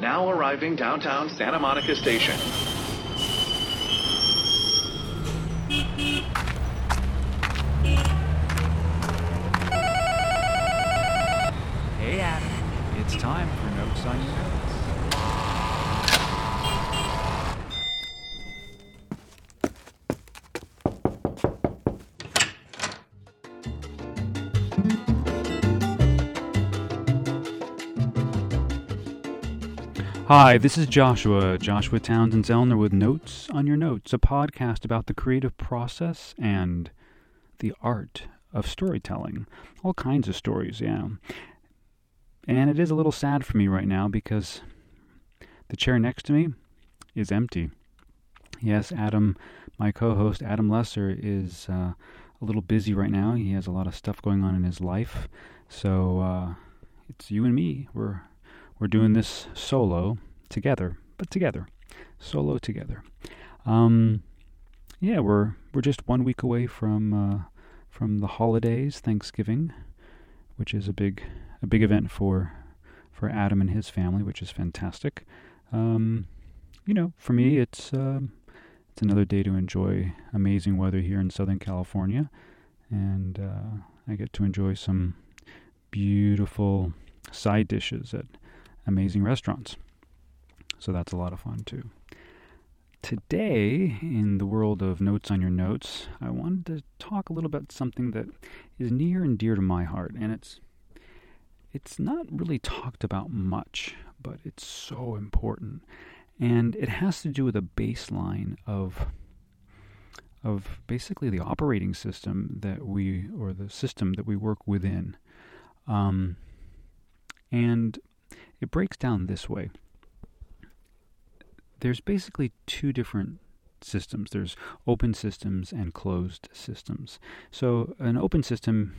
Now arriving downtown Santa Monica Station. Hi, this is Joshua, Joshua Townsend Zellner with Notes on Your Notes, a podcast about the creative process and the art of storytelling. All kinds of stories, yeah. And it is a little sad for me right now because the chair next to me is empty. Yes, Adam, my co host, Adam Lesser, is uh, a little busy right now. He has a lot of stuff going on in his life. So uh, it's you and me. We're we're doing this solo together, but together, solo together. Um, yeah, we're we're just one week away from uh, from the holidays, Thanksgiving, which is a big a big event for for Adam and his family, which is fantastic. Um, you know, for me, it's um it's another day to enjoy amazing weather here in Southern California, and uh, I get to enjoy some beautiful side dishes at amazing restaurants. So that's a lot of fun too. Today, in the world of notes on your notes, I wanted to talk a little about something that is near and dear to my heart, and it's it's not really talked about much, but it's so important. And it has to do with a baseline of of basically the operating system that we or the system that we work within. Um, and it breaks down this way. There's basically two different systems. There's open systems and closed systems. So an open system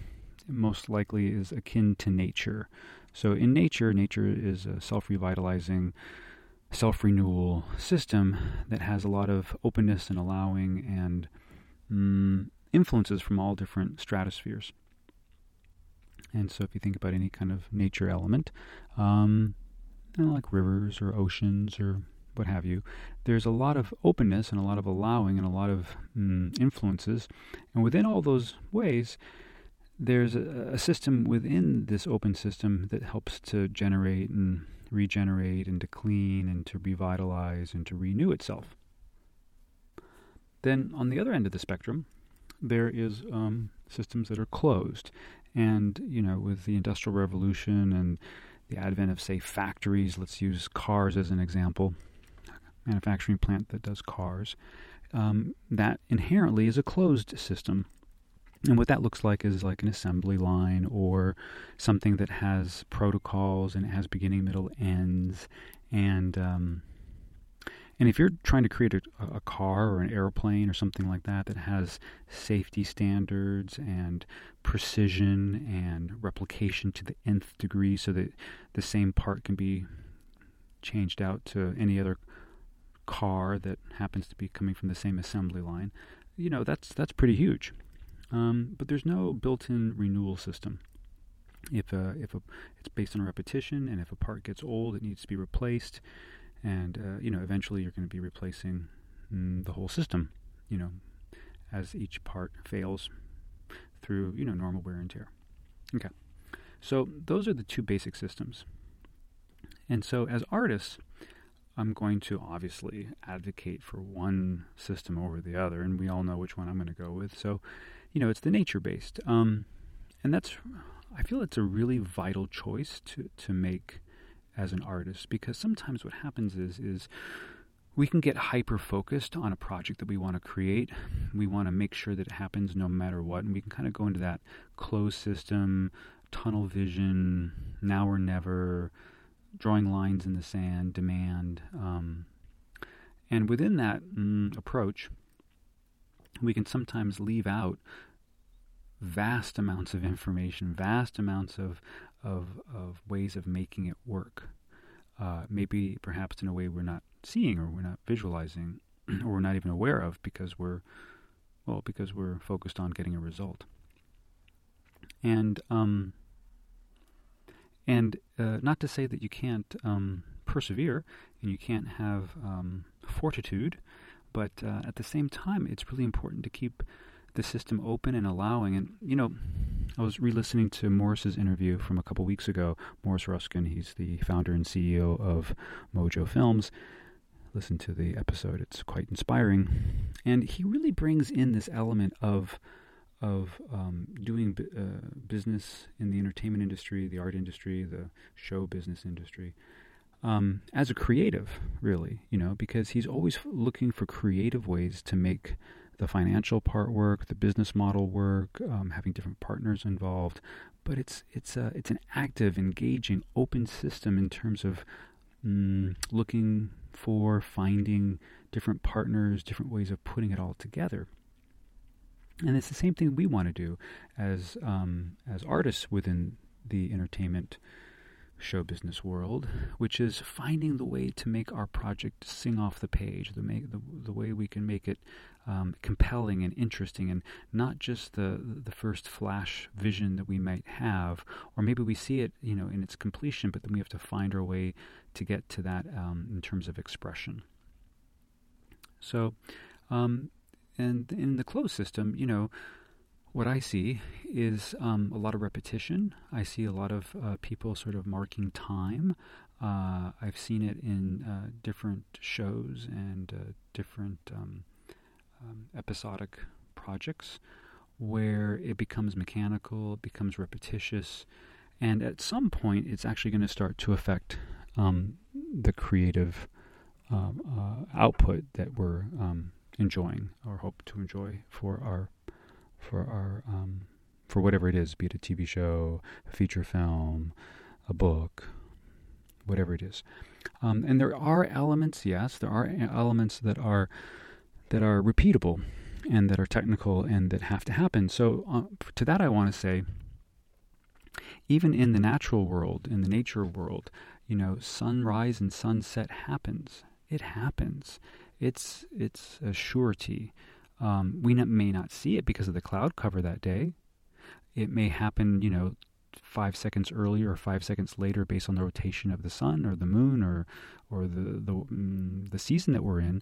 most likely is akin to nature. So in nature, nature is a self-revitalizing, self-renewal system that has a lot of openness and allowing and mm, influences from all different stratospheres. And so, if you think about any kind of nature element, um, you know, like rivers or oceans or what have you, there's a lot of openness and a lot of allowing and a lot of mm, influences. And within all those ways, there's a, a system within this open system that helps to generate and regenerate and to clean and to revitalize and to renew itself. Then, on the other end of the spectrum, there is um, systems that are closed. And, you know, with the Industrial Revolution and the advent of, say, factories, let's use cars as an example, manufacturing plant that does cars, um, that inherently is a closed system. And what that looks like is like an assembly line or something that has protocols and it has beginning, middle, ends. And um, and if you're trying to create a, a, car or an airplane or something like that that has safety standards and precision and replication to the nth degree so that the same part can be changed out to any other car that happens to be coming from the same assembly line, you know, that's that's pretty huge. Um, but there's no built-in renewal system. If a, if a, it's based on repetition, and if a part gets old, it needs to be replaced and uh, you know eventually you're going to be replacing mm, the whole system you know as each part fails through you know normal wear and tear. Okay. So those are the two basic systems. And so as artists i'm going to obviously advocate for one system over the other and we all know which one i'm going to go with. So you know it's the nature based um, and that's i feel it's a really vital choice to to make as an artist because sometimes what happens is is we can get hyper focused on a project that we want to create. We want to make sure that it happens no matter what, and we can kind of go into that closed system, tunnel vision, now or never, drawing lines in the sand, demand. Um, and within that mm, approach, we can sometimes leave out vast amounts of information, vast amounts of of of ways of making it work. Uh, maybe perhaps in a way we're not seeing or we're not visualizing or we're not even aware of because we're well because we're focused on getting a result. And um, and uh, not to say that you can't um, persevere and you can't have um, fortitude, but uh, at the same time, it's really important to keep the system open and allowing. And you know, I was re-listening to Morris's interview from a couple weeks ago. Morris Ruskin, he's the founder and CEO of Mojo Films. Listen to the episode; it's quite inspiring, and he really brings in this element of of um, doing uh, business in the entertainment industry, the art industry, the show business industry, um, as a creative, really, you know, because he's always looking for creative ways to make the financial part work, the business model work, um, having different partners involved. But it's it's a, it's an active, engaging, open system in terms of mm, looking for, finding different partners, different ways of putting it all together. And it's the same thing we want to do as um, as artists within the entertainment show business world, which is finding the way to make our project sing off the page, the make the, the way we can make it um, compelling and interesting, and not just the the first flash vision that we might have, or maybe we see it, you know, in its completion, but then we have to find our way to get to that um, in terms of expression. So, um, and in the closed system, you know, what I see is um, a lot of repetition. I see a lot of uh, people sort of marking time. Uh, I've seen it in uh, different shows and uh, different um, um, episodic projects where it becomes mechanical, it becomes repetitious, and at some point it's actually going to start to affect um, the creative um, uh, output that we're um, enjoying or hope to enjoy for our for our um, for whatever it is, be it a TV show, a feature film, a book, whatever it is. Um, and there are elements, yes, there are elements that are that are repeatable and that are technical and that have to happen. So uh, to that, I want to say, even in the natural world, in the nature world, you know, sunrise and sunset happens. It happens. It's it's a surety. Um, we may not see it because of the cloud cover that day. It may happen, you know, five seconds earlier or five seconds later based on the rotation of the sun or the moon or or the the, mm, the season that we're in.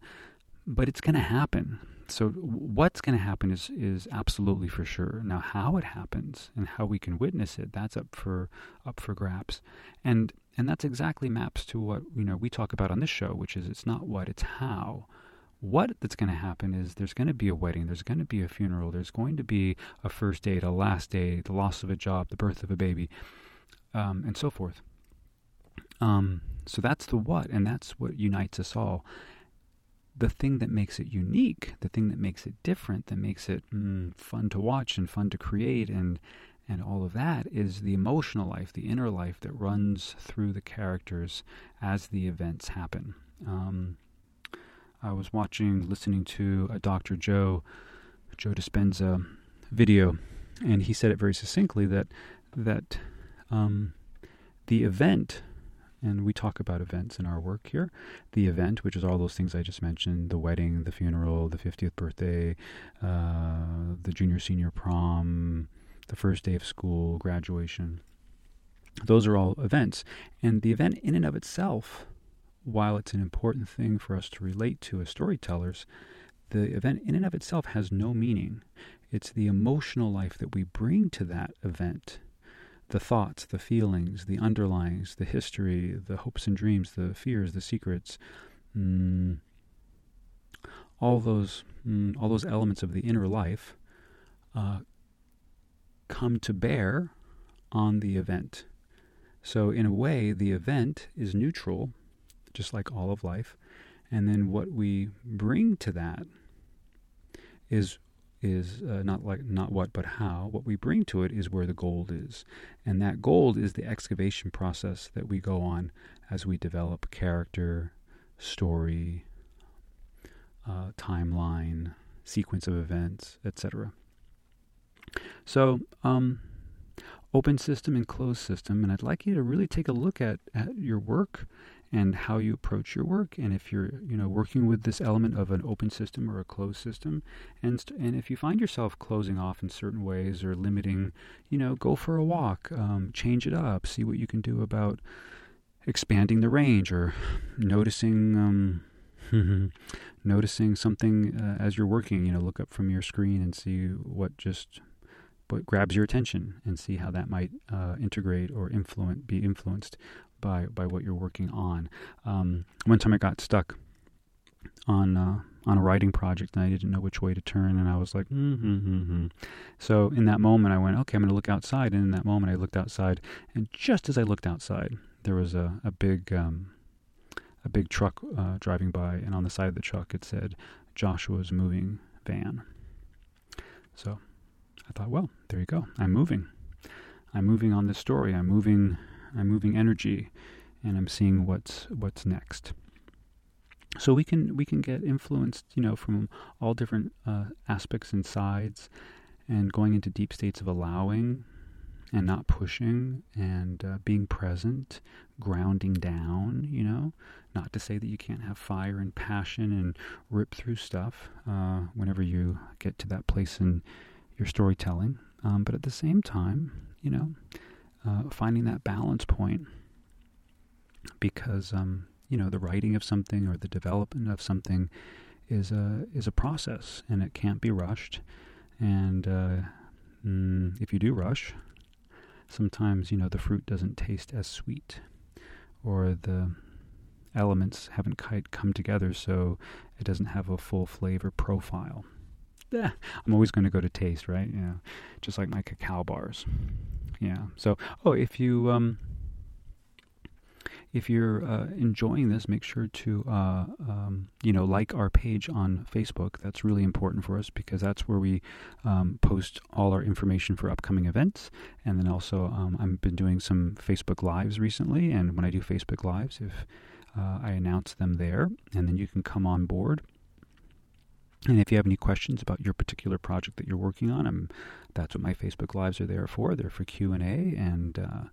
But it's going to happen. So what's going to happen is is absolutely for sure. Now, how it happens and how we can witness it, that's up for up for grabs. And and that's exactly maps to what you know we talk about on this show, which is it's not what, it's how what that's going to happen is there's going to be a wedding, there's going to be a funeral, there's going to be a first date, a last date, the loss of a job, the birth of a baby, um, and so forth. Um, so that's the what, and that's what unites us all. The thing that makes it unique, the thing that makes it different, that makes it mm, fun to watch and fun to create, and and all of that is the emotional life, the inner life that runs through the characters as the events happen. Um, I was watching, listening to a Dr. Joe, Joe Dispenza video, and he said it very succinctly that that um, the event, and we talk about events in our work here, the event, which is all those things I just mentioned, the wedding, the funeral, the 50th birthday, uh, the junior senior prom, the first day of school, graduation. Those are all events. And the event in and of itself while it's an important thing for us to relate to as storytellers, the event in and of itself has no meaning. It's the emotional life that we bring to that event the thoughts, the feelings, the underlyings, the history, the hopes and dreams, the fears, the secrets. Mm, all those, mm, all those elements of the inner life uh, come to bear on the event. So, in a way, the event is neutral just like all of life. And then what we bring to that is is uh, not like not what but how. What we bring to it is where the gold is. And that gold is the excavation process that we go on as we develop character story uh, timeline sequence of events etc so um, open system and closed system. And i'd like you to really take a look at, at your work and how you approach your work and if you're you know working with this element of an open system or a closed system and and if you find yourself closing off in certain ways or limiting you know go for a walk um, change it up see what you can do about expanding the range or noticing um, noticing something uh, as you're working. You know, look up from your screen and see what just what grabs your attention, and see how that might uh, integrate or influence be influenced by by what you're working on. Um, one time I got stuck on uh, on a writing project and I didn't know which way to turn and I was like mm-hmm, so in that moment I went okay I'm going to look outside. And in that moment I looked outside and just as I looked outside there was a, a big um, a big truck uh, driving by and on the side of the truck it said Joshua's moving van. So I thought well there you go. I'm moving. I'm moving on this story. I'm moving I'm moving energy and I'm seeing what's what's next. So we can we can get influenced you know from all different uh, aspects and sides and going into deep states of allowing and not pushing and uh, being present grounding down you know? Not to say that you can't have fire and passion and rip through stuff uh, whenever you get to that place in your storytelling um, but at the same time you know uh, finding that balance point because um, you know the writing of something or the development of something is a is a process and it can't be rushed. And uh, mm, if you do rush sometimes you know the fruit doesn't taste as sweet or the elements haven't quite come together so it doesn't have a full flavor profile eh, i'm always going to go to taste right yeah just like my cacao bars yeah so oh if you um if you're uh, enjoying this, make sure to uh, um, you know like our page on Facebook. That's really important for us because that's where we um, post all our information for upcoming events. And then also, um, I've been doing some Facebook Lives recently, and when I do Facebook Lives, if uh, I announce them there, and then you can come on board. And if you have any questions about your particular project that you're working on, I'm, that's what my Facebook Lives are there for. They're for Q and A, and uh,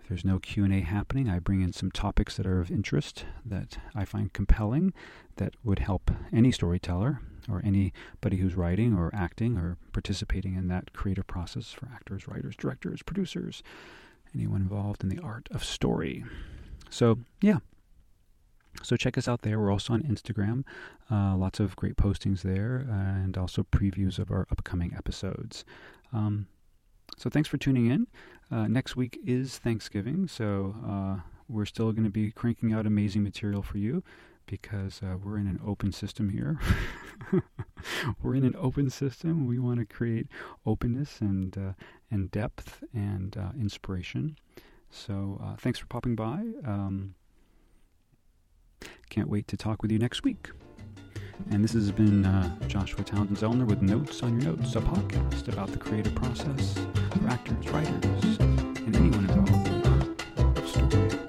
if there's no q&a happening i bring in some topics that are of interest that i find compelling that would help any storyteller or anybody who's writing or acting or participating in that creative process for actors writers directors producers anyone involved in the art of story. So yeah so check us out there. We're also on Instagram. Uh, lots of great postings there, and also previews of our upcoming episodes. Um, so thanks for tuning in. Uh, next week is Thanksgiving, so uh, we're still going to be cranking out amazing material for you because uh, we're in an open system here. we're in an open system. We want to create openness and uh, and depth and uh, inspiration. So uh, thanks for popping by. Um, can't wait to talk with you next week. And this has been uh, Joshua Townsend Zellner with Notes on Your Notes, a podcast about the creative process for actors, writers, and anyone involved in the story.